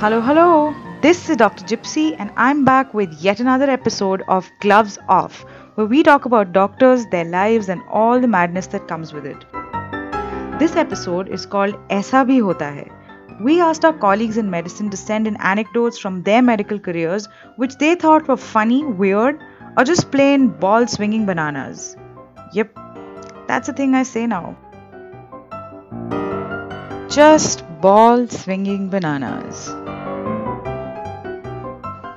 Hello, hello. This is Dr. Gypsy, and I'm back with yet another episode of Gloves Off, where we talk about doctors, their lives, and all the madness that comes with it. This episode is called Aisa Bhi Hota Hai. We asked our colleagues in medicine to send in anecdotes from their medical careers which they thought were funny, weird, or just plain ball swinging bananas. Yep, that's the thing I say now. Just ball swinging bananas.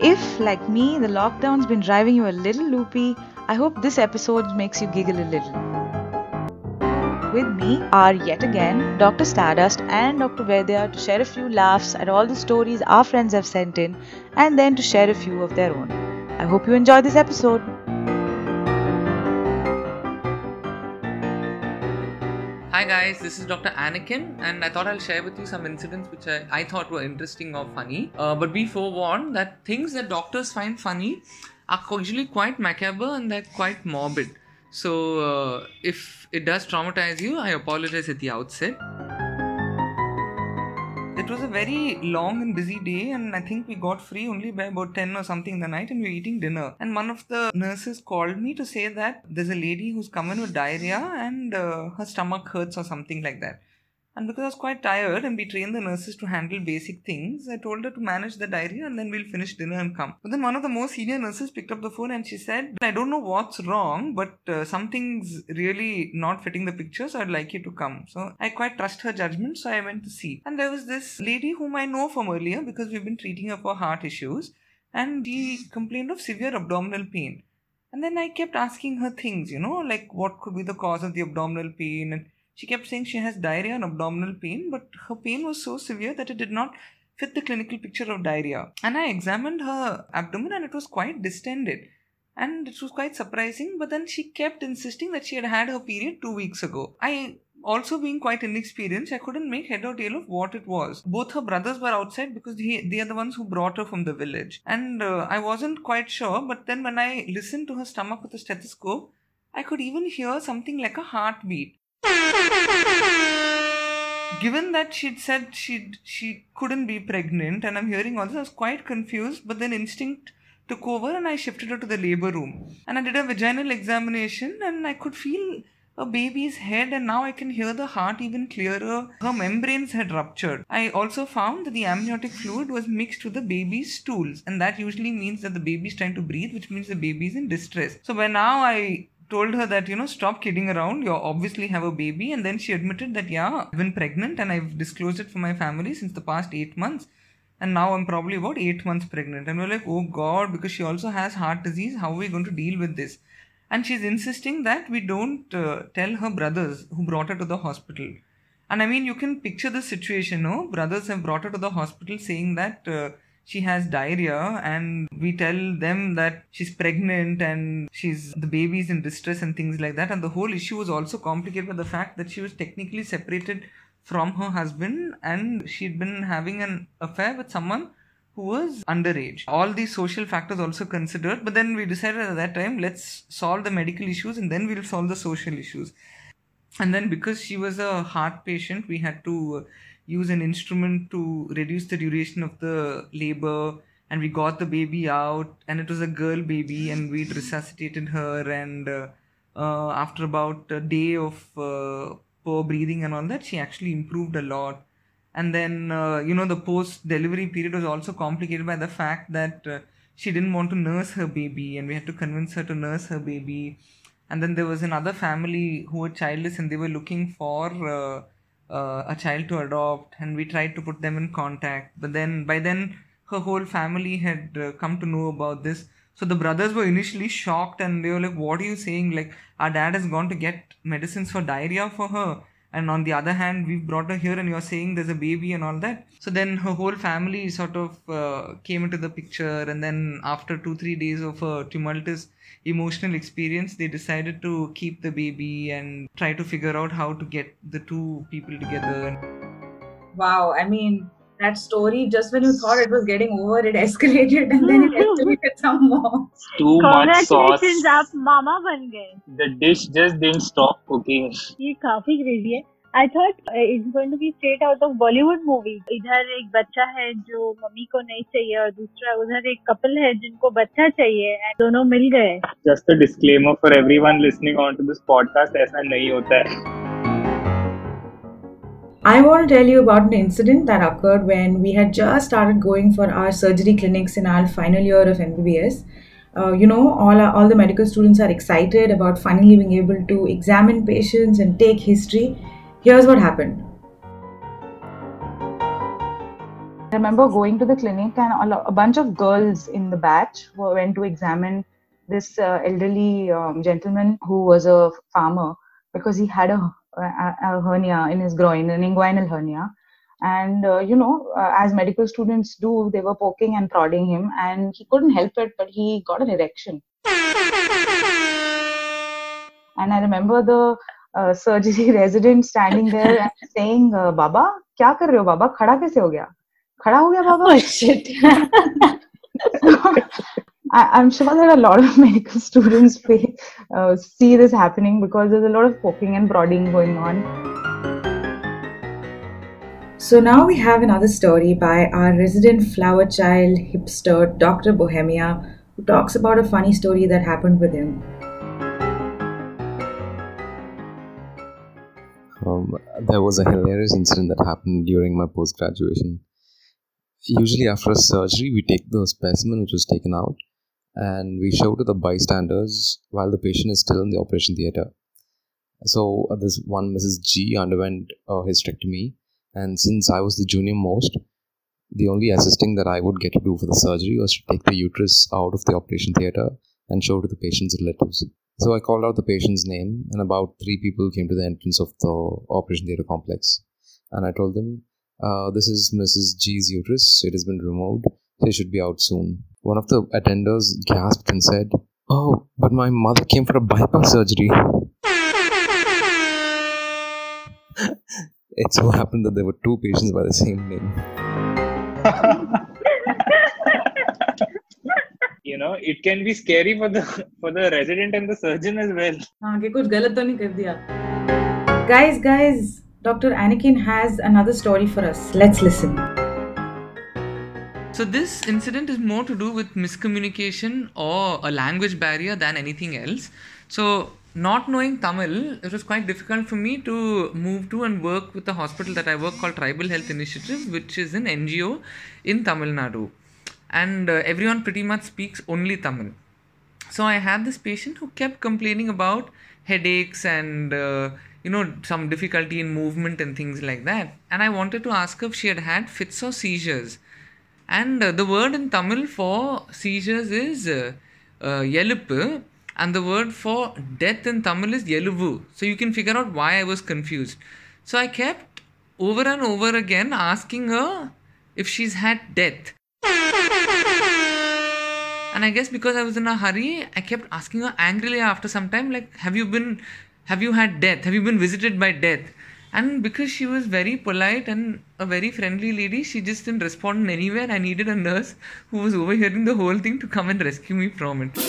If, like me, the lockdown's been driving you a little loopy, I hope this episode makes you giggle a little. With me are yet again Dr. Stardust and Dr. Vedya to share a few laughs at all the stories our friends have sent in and then to share a few of their own. I hope you enjoy this episode. Hi guys, this is Dr. Anakin, and I thought I'll share with you some incidents which I, I thought were interesting or funny. Uh, but be forewarned that things that doctors find funny are usually quite macabre and they're quite morbid. So uh, if it does traumatize you, I apologize at the outset. It was a very long and busy day, and I think we got free only by about 10 or something in the night, and we were eating dinner. And one of the nurses called me to say that there's a lady who's come in with diarrhea and uh, her stomach hurts or something like that. And because I was quite tired and we trained the nurses to handle basic things, I told her to manage the diarrhea and then we'll finish dinner and come. But then one of the more senior nurses picked up the phone and she said, I don't know what's wrong, but uh, something's really not fitting the picture, so I'd like you to come. So I quite trust her judgment, so I went to see. And there was this lady whom I know from earlier because we've been treating her for heart issues and she complained of severe abdominal pain. And then I kept asking her things, you know, like what could be the cause of the abdominal pain and she kept saying she has diarrhea and abdominal pain, but her pain was so severe that it did not fit the clinical picture of diarrhea. And I examined her abdomen and it was quite distended. And it was quite surprising, but then she kept insisting that she had had her period two weeks ago. I also being quite inexperienced, I couldn't make head or tail of what it was. Both her brothers were outside because he, they are the ones who brought her from the village. And uh, I wasn't quite sure, but then when I listened to her stomach with a stethoscope, I could even hear something like a heartbeat. Given that she'd said she she couldn't be pregnant, and I'm hearing all this, I was quite confused. But then instinct took over, and I shifted her to the labor room. And I did a vaginal examination, and I could feel a baby's head, and now I can hear the heart even clearer. Her membranes had ruptured. I also found that the amniotic fluid was mixed with the baby's stools, and that usually means that the baby's trying to breathe, which means the baby's in distress. So by now I told her that you know stop kidding around. You obviously have a baby. And then she admitted that yeah i've been pregnant and i've disclosed it for my family since the past eight months. And now i'm probably about eight months pregnant. And we're like oh god because she also has heart disease. How are we going to deal with this? And she's insisting that we don't uh, tell her brothers who brought her to the hospital. And i mean you can picture the situation no? Brothers have brought her to the hospital saying that uh, she has diarrhea and we tell them that she's pregnant and she's the baby's in distress and things like that and the whole issue was also complicated by the fact that she was technically separated from her husband and she'd been having an affair with someone who was underage. All these social factors also considered, but then we decided at that time let's solve the medical issues and then we'll solve the social issues. And then because she was a heart patient, we had to use an instrument to reduce the duration of the labor and we got the baby out and it was a girl baby and we resuscitated her and uh, uh, after about a day of uh, poor breathing and all that she actually improved a lot. And then uh, you know the post delivery period was also complicated by the fact that uh, she didn't want to nurse her baby and we had to convince her to nurse her baby. And then there was another family who were childless and they were looking for uh, a child to adopt and we tried to put them in contact. But then by then her whole family had uh, come to know about this. So the brothers were initially shocked and they were like what are you saying? Like our dad has gone to get medicines for diarrhea for her and on the other hand we've brought her here and you're saying there's a baby and all that. So then her whole family sort of uh, came into the picture. And then after two three days of a tumultuous emotional experience they decided to keep the baby and try to figure out how to get the two people together. Wow, I mean, that story, just when you thought it was getting over, it escalated and then it escalated some more. Too much sauce. Congratulations, आप मामा बन गए The dish just didn't stop cooking. ये काफ़ी crazy है I thought it's going to be straight out of Bollywood movie. इधर एक बच्चा है जो मम्मी को नहीं चाहिए और दूसरा उधर एक कपल है जिनको बच्चा चाहिए दोनों मिल गए Just a disclaimer for everyone listening on to this podcast, ऐसा नहीं होता है. I want to tell you about an incident that occurred when we had just started going for our surgery clinics in our final year of MBBS. Uh, you know, all, our, all the medical students are excited about finally being able to examine patients and take history. Here's what happened. I remember going to the clinic and a, bunch of girls in the batch went to examine this uh, elderly um, gentleman who was a farmer because he had a, a hernia in his groin, an inguinal hernia. And uh, you know, uh, as medical students do, they were poking and prodding him, and he couldn't help it, but he got an erection. And I remember the uh, surgery resident standing there and saying, uh, "Baba, kya kar rahe ho, Baba? Khada kaise ho gaya? Khada ho gaya, Baba?" Oh shit. I, I'm sure that a lot of medical students pay, uh, see this happening because there's a lot of poking and prodding going on. So now we have another story by our resident flower child hipster, Dr. Bohemia, who talks about a funny story that happened with him. Um, there was a hilarious incident that happened during my post graduation. Usually, after a surgery, we take the specimen which was taken out and we show to the bystanders while the patient is still in the operation theater. So, uh, this one Mrs. G underwent a hysterectomy, and since I was the junior most, the only assisting that I would get to do for the surgery was to take the uterus out of the operation theater and show to the patient's relatives. So I called out the patient's name, and about three people came to the entrance of the operation theater complex. And I told them, uh, This is Mrs. G's uterus. It has been removed. She should be out soon. One of the attenders gasped and said, Oh, but my mother came for a bypass surgery. it so happened that there were two patients by the same name. you know, it can be scary for the for the resident and the surgeon as well. Guys, guys, Dr. Anakin has another story for us. Let's listen. So this incident is more to do with miscommunication or a language barrier than anything else. So not knowing Tamil, it was quite difficult for me to move to and work with the hospital that I work called Tribal Health Initiative, which is an NGO in Tamil Nadu. And uh, everyone pretty much speaks only Tamil. So I had this patient who kept complaining about headaches and uh, you know some difficulty in movement and things like that. And I wanted to ask her if she had had fits or seizures. And uh, the word in Tamil for seizures is uh, uh, and the word for death in Tamil is yeluvu. So you can figure out why I was confused. So I kept over and over again asking her if she's had death. And I guess because I was in a hurry, I kept asking her angrily after some time, like, have you been, have you had death? Have you been visited by death? And because she was very polite and a very friendly lady, she just didn't respond in any way. And I needed a nurse who was overhearing the whole thing to come and rescue me from it. So,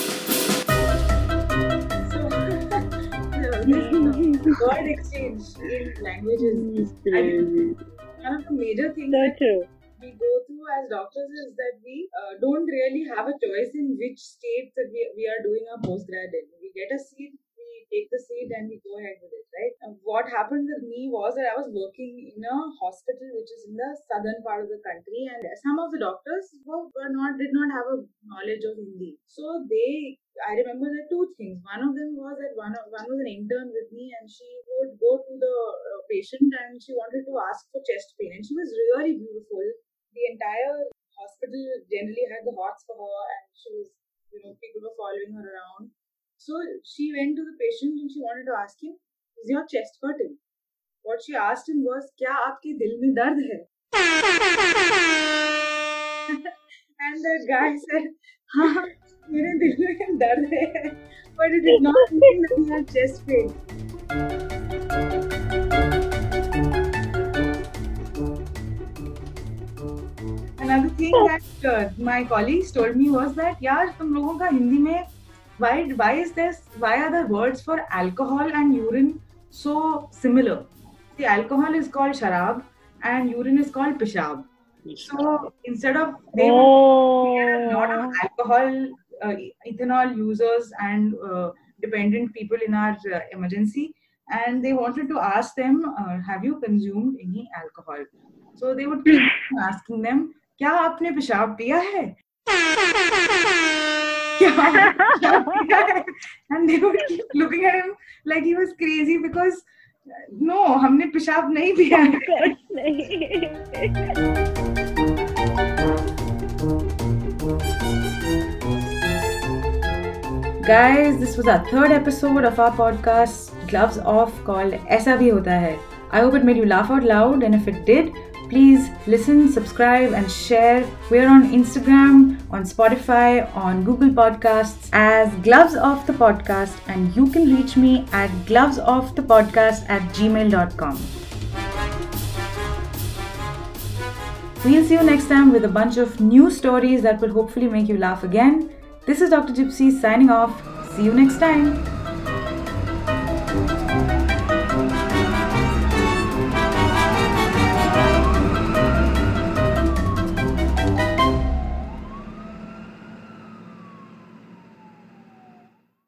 word exchange in languages I mean, one of the major things So that we go through as doctors is that we uh, don't really have a choice in which state that we, we are doing our postgrad in. We get a seat, we take the seat, and we go ahead with it, right? And what happened with me was that I was working in a hospital which is in the southern part of the country, and some of the doctors were, were not did not have a knowledge of Hindi, so they. I remember there two things. One of them was that one one was an intern with me, and she would go to the uh, patient and she wanted to ask for chest pain, and she was really beautiful the entire hospital generally had the hots for her and she was you know people were following her around so she went to the patient and she wanted to ask him is your chest hurting what she asked him was क्या आपके दिल में दर्द है and the guy said हाँ मेरे दिल में दर्द है but it did not mean that he had chest pain Another thing that uh, my colleagues told me was that यार तुम लोगों का हिंदी में why why is this why are the words for alcohol and urine so similar the alcohol is called sharab and urine is called pishab. So instead of they Oh. we had a lot of alcohol, uh, ethanol users and uh, dependent people in our uh, emergency, and they wanted to ask them, uh, "Have you consumed any alcohol?" So they would keep asking them, "क्या आपने पेशाब पिया है?" है? And they would looking at him like he was crazy because uh, no, हमने पेशाब नहीं पिया है. Guys, this was our third episode of our podcast, Gloves Off, called Aisa Bhi Hota Hai. I hope it made you laugh out loud, and if it did, please listen, subscribe, and share. We're on Instagram, on Spotify, on Google Podcasts as Gloves Off the Podcast, and you can reach me at glovesoffthepodcast at gmail.com. We'll see you next time with a bunch of new stories that will hopefully make you laugh again. This is Dr. Gypsy signing off. See you next time.